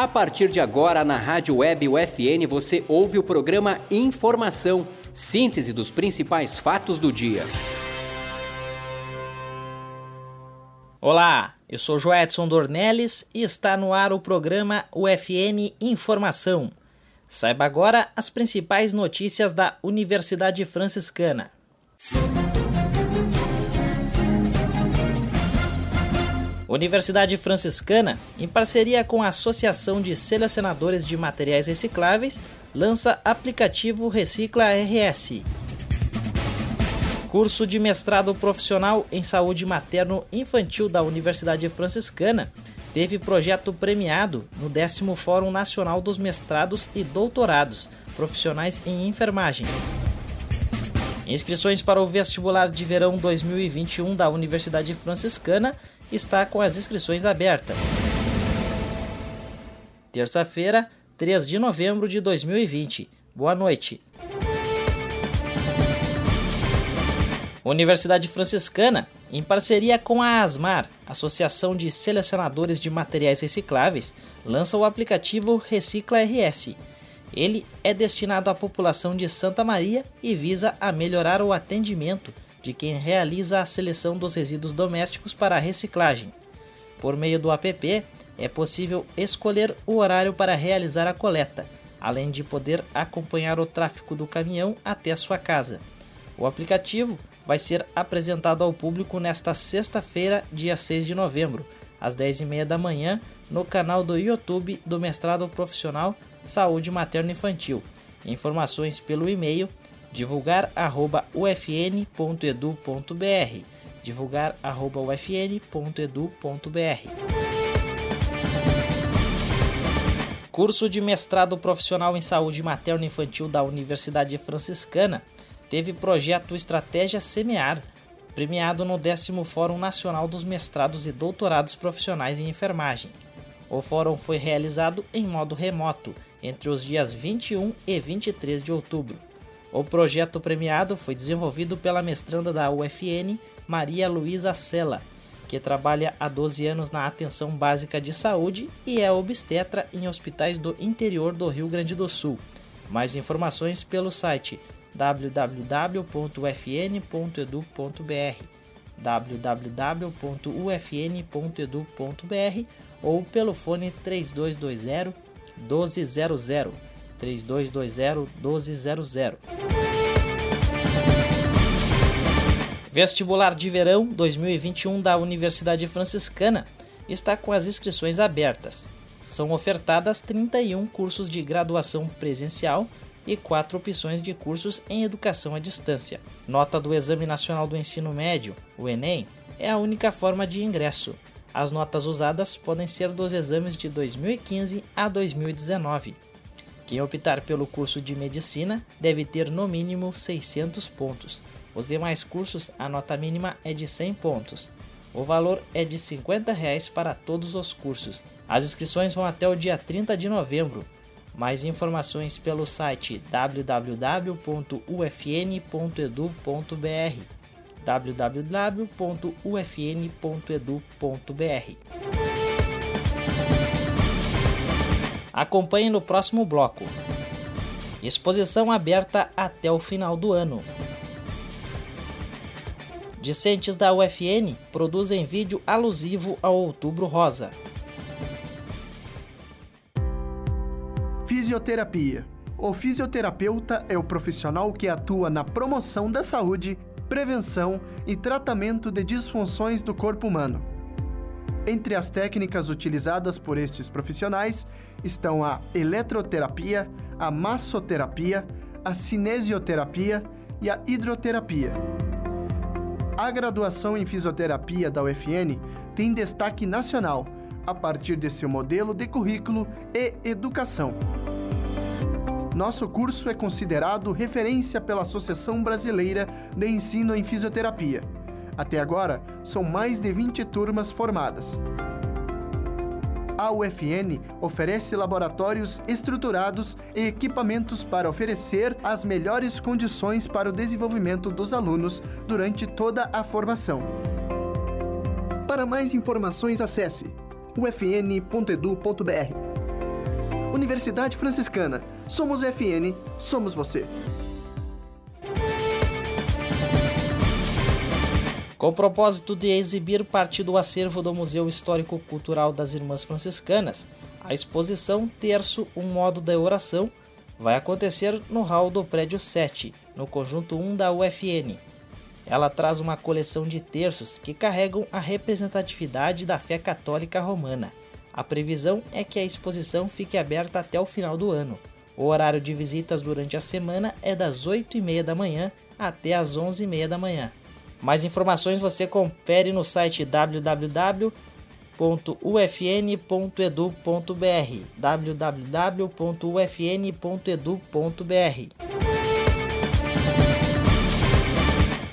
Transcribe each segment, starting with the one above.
A partir de agora, na Rádio Web UFN, você ouve o programa Informação, síntese dos principais fatos do dia. Olá, eu sou Joedson Dornelles e está no ar o programa UFN Informação. Saiba agora as principais notícias da Universidade Franciscana. Universidade Franciscana, em parceria com a Associação de Selecionadores de Materiais Recicláveis, lança aplicativo Recicla RS. Curso de mestrado profissional em saúde materno-infantil da Universidade Franciscana teve projeto premiado no 10 Fórum Nacional dos Mestrados e Doutorados Profissionais em Enfermagem. Inscrições para o vestibular de verão 2021 da Universidade Franciscana está com as inscrições abertas. Terça-feira, 3 de novembro de 2020. Boa noite. Universidade Franciscana, em parceria com a ASMAR, Associação de Selecionadores de Materiais Recicláveis, lança o aplicativo Recicla RS. Ele é destinado à população de Santa Maria e visa a melhorar o atendimento de quem realiza a seleção dos resíduos domésticos para reciclagem. Por meio do app, é possível escolher o horário para realizar a coleta, além de poder acompanhar o tráfego do caminhão até sua casa. O aplicativo vai ser apresentado ao público nesta sexta-feira, dia 6 de novembro, às 10h30 da manhã, no canal do YouTube do Mestrado Profissional Saúde Materno Infantil. Informações pelo e-mail divulgar@ufn.edu.br, divulgar@ufn.edu.br. Curso de mestrado profissional em saúde materno infantil da Universidade Franciscana teve projeto Estratégia Semear, premiado no 10 Fórum Nacional dos Mestrados e Doutorados Profissionais em Enfermagem. O fórum foi realizado em modo remoto entre os dias 21 e 23 de outubro. O projeto premiado foi desenvolvido pela mestranda da UFN, Maria Luísa Sela, que trabalha há 12 anos na atenção básica de saúde e é obstetra em hospitais do interior do Rio Grande do Sul. Mais informações pelo site www.ufn.edu.br www.ufn.edu.br ou pelo fone 3220 1200 3220 1200. Vestibular de Verão 2021 da Universidade Franciscana está com as inscrições abertas. São ofertadas 31 cursos de graduação presencial e quatro opções de cursos em educação à distância. Nota do Exame Nacional do Ensino Médio, o Enem, é a única forma de ingresso. As notas usadas podem ser dos exames de 2015 a 2019. Quem optar pelo curso de medicina deve ter no mínimo 600 pontos. Os demais cursos, a nota mínima é de 100 pontos. O valor é de 50 reais para todos os cursos. As inscrições vão até o dia 30 de novembro. Mais informações pelo site www.ufn.edu.br www.ufn.edu.br Acompanhe no próximo bloco. Exposição aberta até o final do ano. Discentes da UFN produzem vídeo alusivo ao Outubro Rosa. Fisioterapia. O fisioterapeuta é o profissional que atua na promoção da saúde, prevenção e tratamento de disfunções do corpo humano entre as técnicas utilizadas por estes profissionais estão a eletroterapia, a massoterapia, a cinesioterapia e a hidroterapia. A graduação em fisioterapia da UFN tem destaque nacional a partir de seu modelo de currículo e educação. Nosso curso é considerado referência pela Associação Brasileira de Ensino em Fisioterapia até agora, são mais de 20 turmas formadas. A UFN oferece laboratórios estruturados e equipamentos para oferecer as melhores condições para o desenvolvimento dos alunos durante toda a formação. Para mais informações, acesse ufn.edu.br. Universidade Franciscana. Somos o FN, somos você. Com o propósito de exibir parte do acervo do Museu Histórico Cultural das Irmãs Franciscanas, a exposição Terço, um modo da oração, vai acontecer no hall do prédio 7, no conjunto 1 da UFN. Ela traz uma coleção de terços que carregam a representatividade da fé católica romana. A previsão é que a exposição fique aberta até o final do ano. O horário de visitas durante a semana é das 8h30 da manhã até as 11h30 da manhã. Mais informações você confere no site www.ufn.edu.br www.ufn.edu.br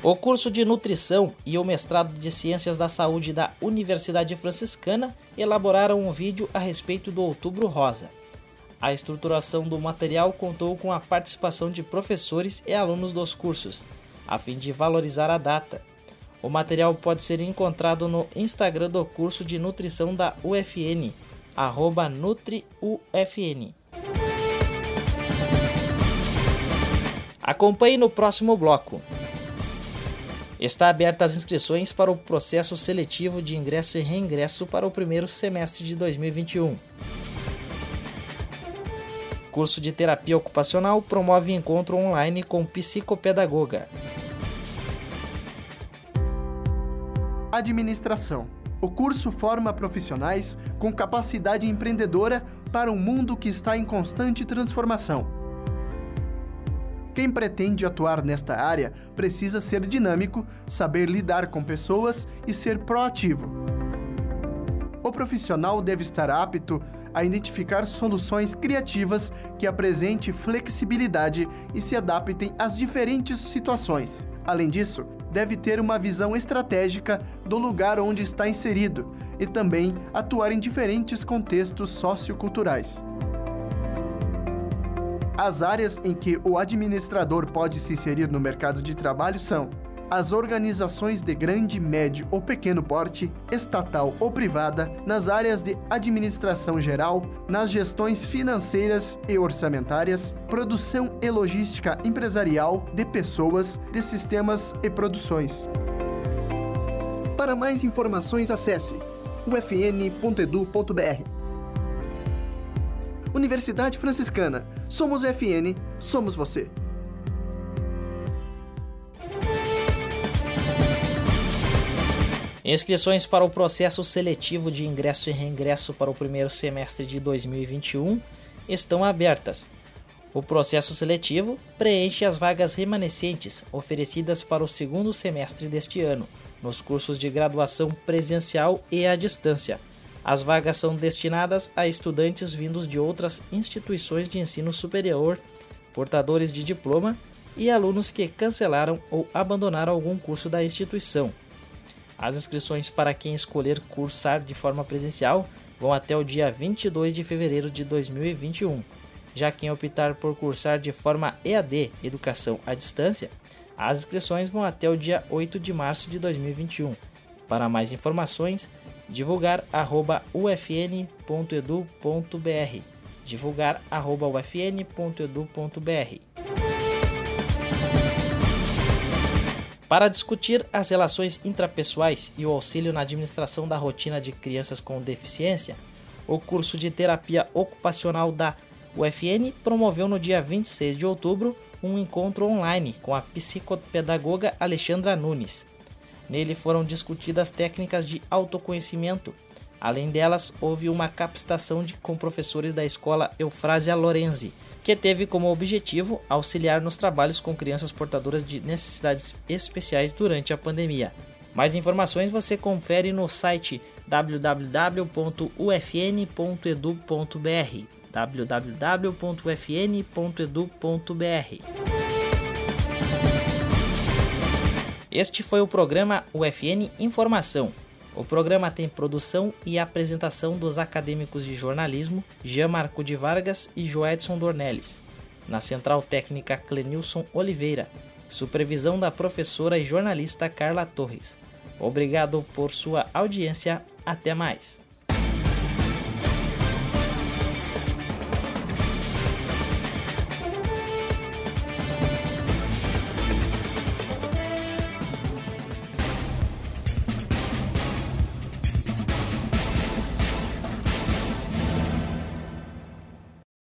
O curso de Nutrição e o mestrado de Ciências da Saúde da Universidade Franciscana elaboraram um vídeo a respeito do Outubro Rosa. A estruturação do material contou com a participação de professores e alunos dos cursos a fim de valorizar a data. O material pode ser encontrado no Instagram do curso de nutrição da UFN, NutriUFN. Acompanhe no próximo bloco. Está aberta as inscrições para o processo seletivo de ingresso e reingresso para o primeiro semestre de 2021 curso de terapia ocupacional promove encontro online com psicopedagoga. Administração. O curso forma profissionais com capacidade empreendedora para um mundo que está em constante transformação. Quem pretende atuar nesta área precisa ser dinâmico, saber lidar com pessoas e ser proativo. O profissional deve estar apto a identificar soluções criativas que apresentem flexibilidade e se adaptem às diferentes situações. Além disso, deve ter uma visão estratégica do lugar onde está inserido e também atuar em diferentes contextos socioculturais. As áreas em que o administrador pode se inserir no mercado de trabalho são as organizações de grande, médio ou pequeno porte, estatal ou privada, nas áreas de administração geral, nas gestões financeiras e orçamentárias, produção e logística empresarial de pessoas, de sistemas e produções. Para mais informações, acesse ufn.edu.br. Universidade Franciscana. Somos o FN, somos você. Inscrições para o processo seletivo de ingresso e reingresso para o primeiro semestre de 2021 estão abertas. O processo seletivo preenche as vagas remanescentes oferecidas para o segundo semestre deste ano, nos cursos de graduação presencial e à distância. As vagas são destinadas a estudantes vindos de outras instituições de ensino superior, portadores de diploma e alunos que cancelaram ou abandonaram algum curso da instituição. As inscrições para quem escolher cursar de forma presencial vão até o dia 22 de fevereiro de 2021. Já quem optar por cursar de forma EAD, Educação à Distância, as inscrições vão até o dia 8 de março de 2021. Para mais informações, divulgar@ufn.edu.br. divulgar@ufn.edu.br. Para discutir as relações intrapessoais e o auxílio na administração da rotina de crianças com deficiência, o curso de terapia ocupacional da UFN promoveu no dia 26 de outubro um encontro online com a psicopedagoga Alexandra Nunes. Nele foram discutidas técnicas de autoconhecimento. Além delas, houve uma capacitação de, com professores da escola Eufrásia Lorenzi, que teve como objetivo auxiliar nos trabalhos com crianças portadoras de necessidades especiais durante a pandemia. Mais informações você confere no site www.ufn.edu.br www.ufn.edu.br Este foi o programa UFN Informação. O programa tem produção e apresentação dos acadêmicos de jornalismo Jean Marco de Vargas e Joedson Dornelles. Na central técnica Clenilson Oliveira. Supervisão da professora e jornalista Carla Torres. Obrigado por sua audiência. Até mais.